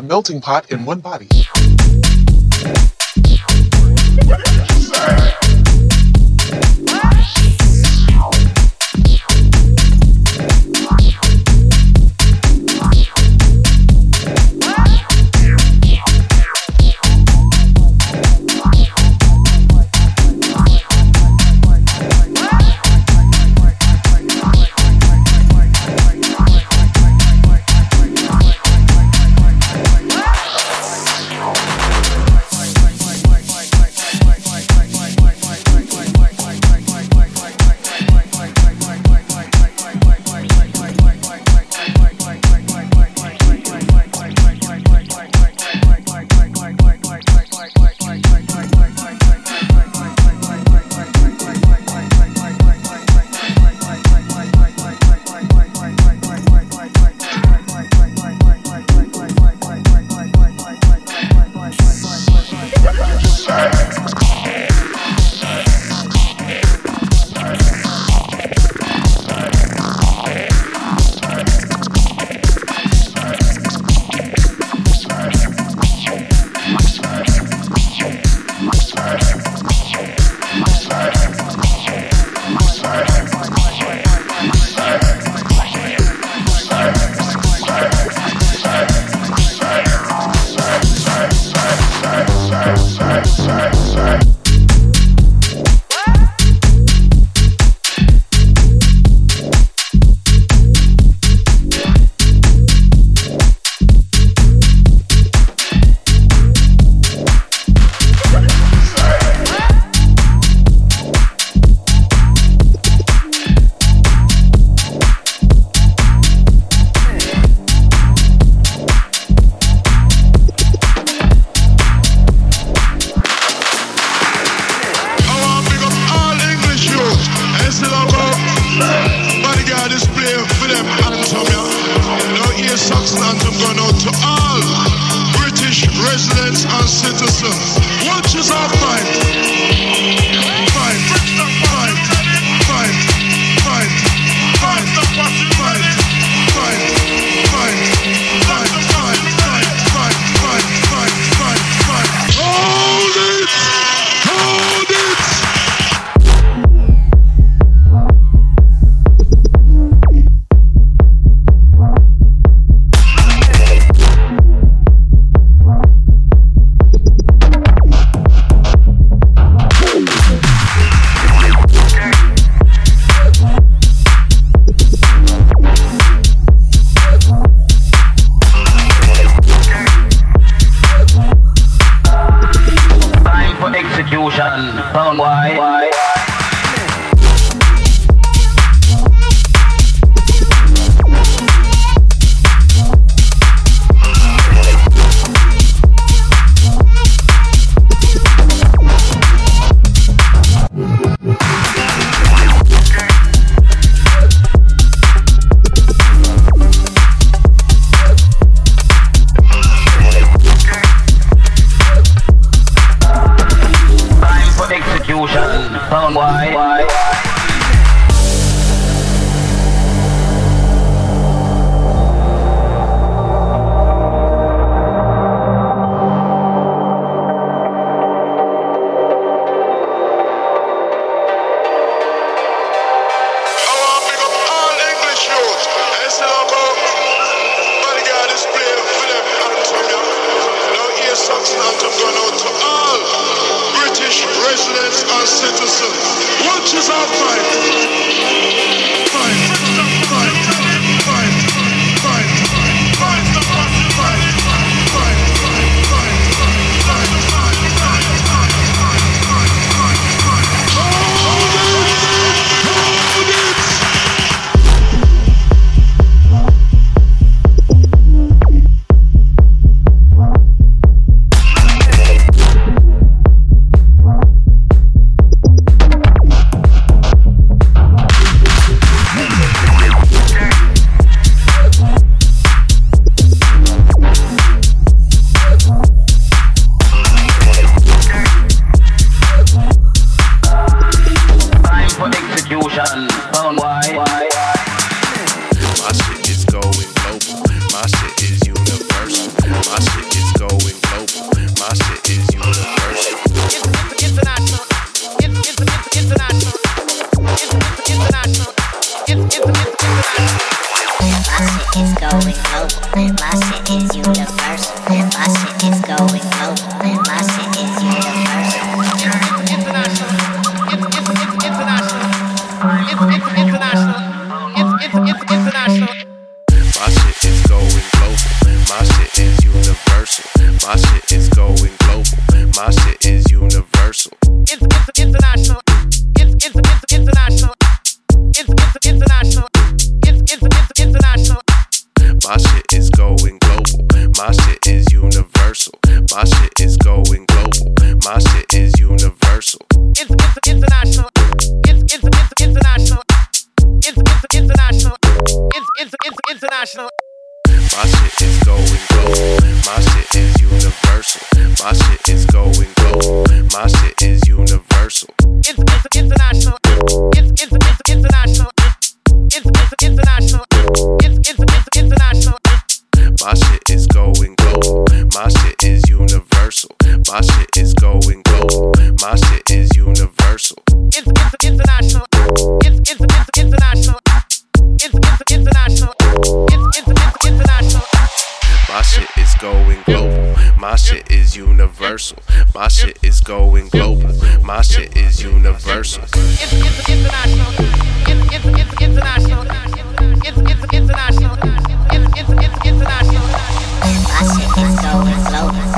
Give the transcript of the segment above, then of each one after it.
a melting pot in one body. international. My shit is going gold. My shit is universal. My shit is going gold. My shit is universal. It's, it's international. It's, it's, it's international. It's, it's international. It's, it's, it's international. My shit is going gold. My shit is universal. My shit is going gold. My shit is universal. It's, it's international. It's, My shit is going global. My shit is universal. My shit is going global. My shit is universal. International. International. International. International. My shit is going global.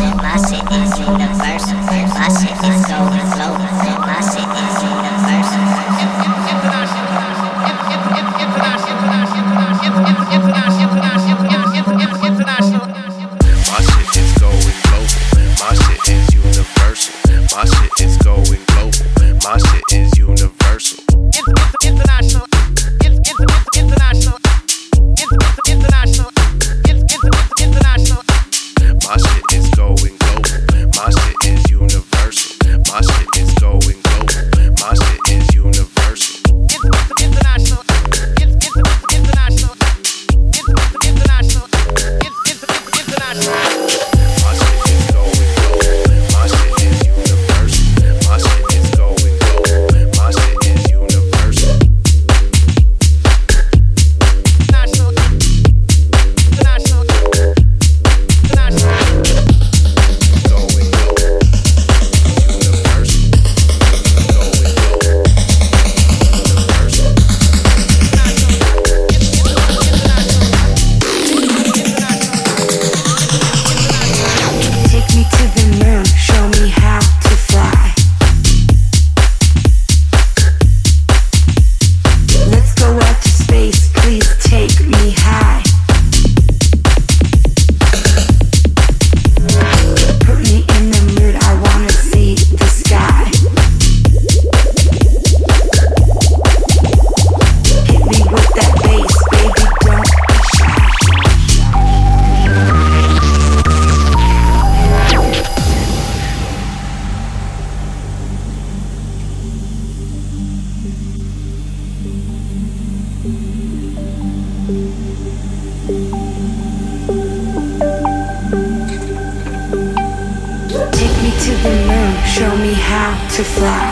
to fly.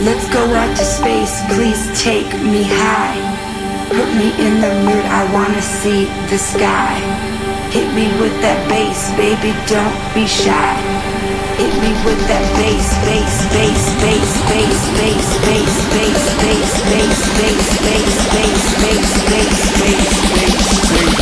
Let's go out to space, please take me high. Put me in the mood, I wanna see the sky. Hit me with that bass, baby, don't be shy. Hit me with that bass, bass, bass, bass, bass, bass, bass, bass, bass, bass, bass, bass, bass, bass, bass, bass, bass, bass.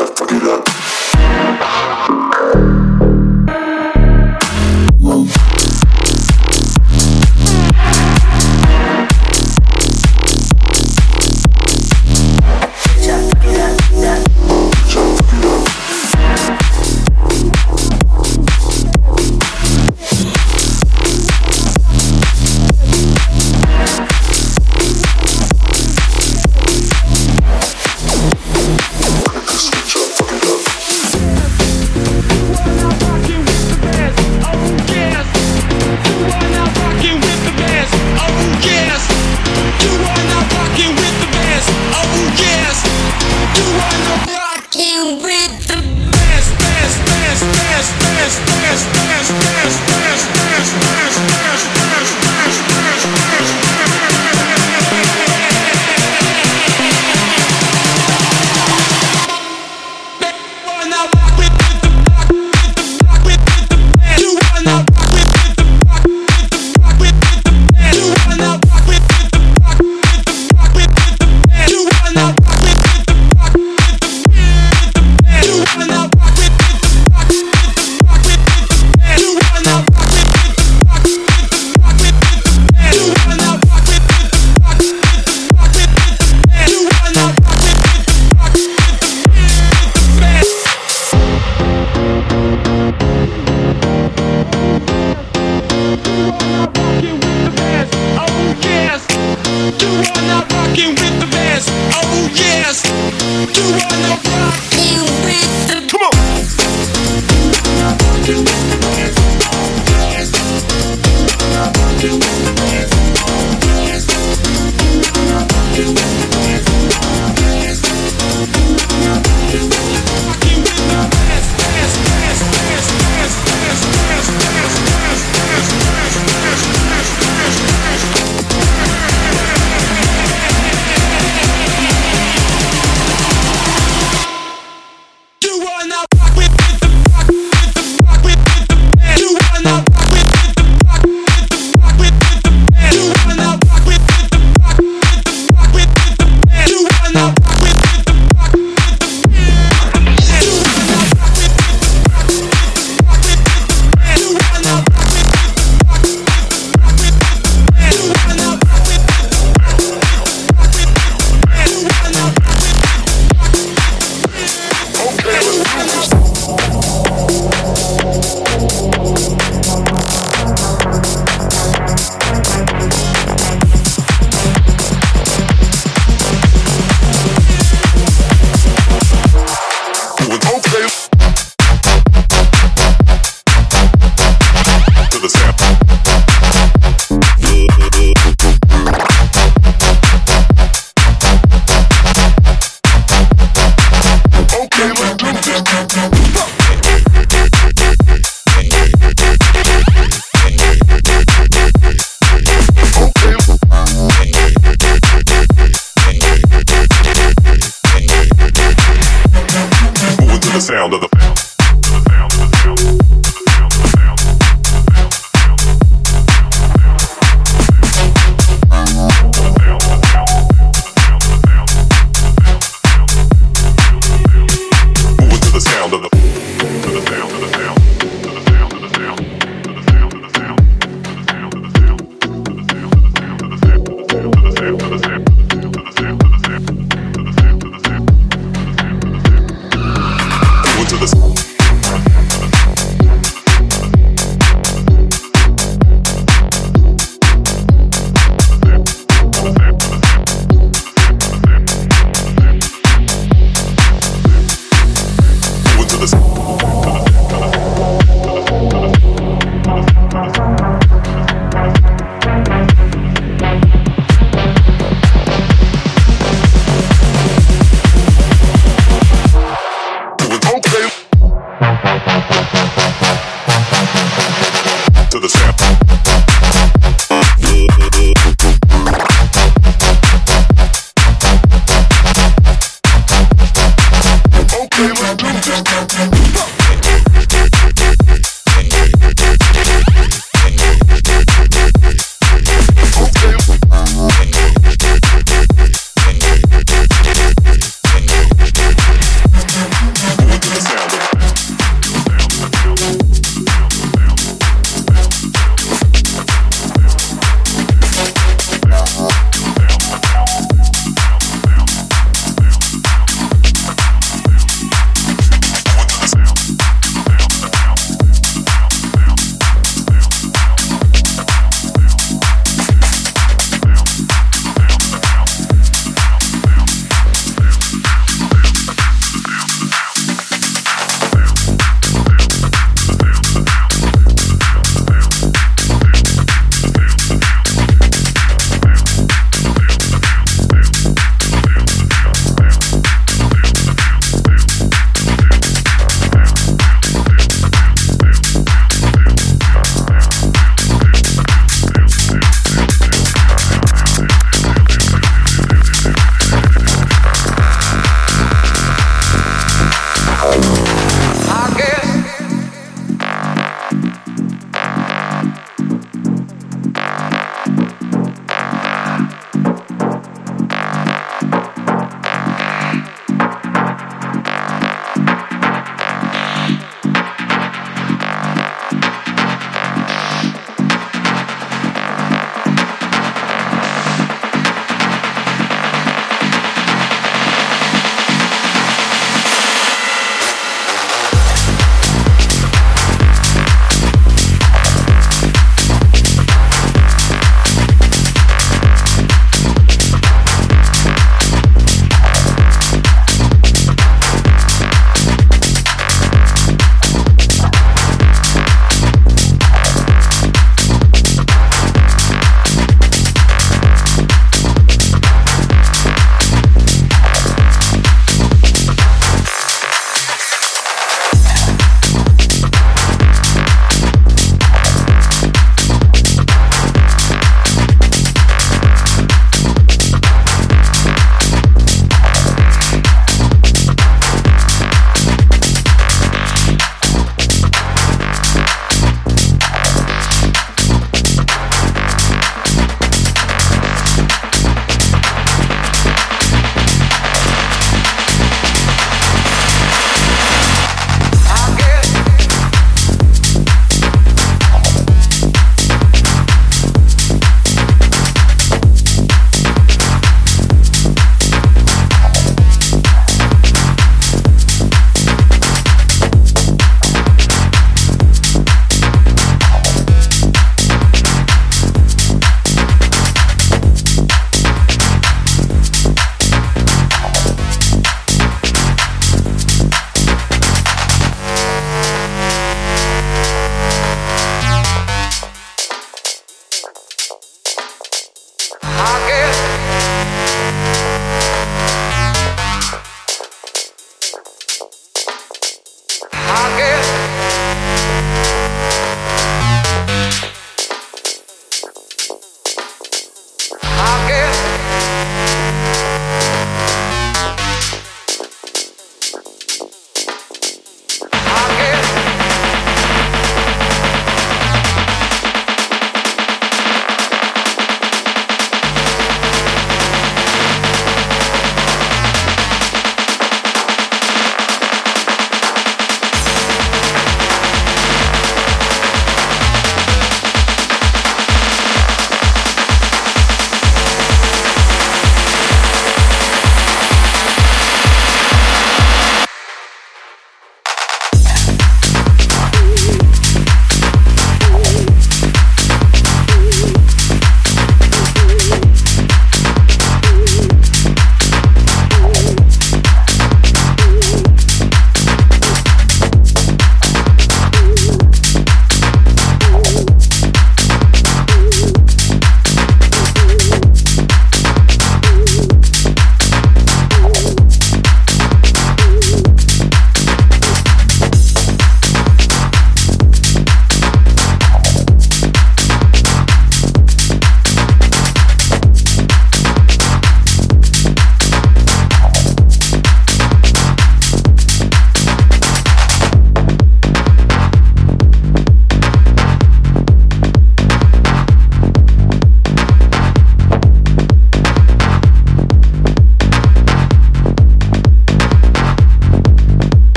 fuck it up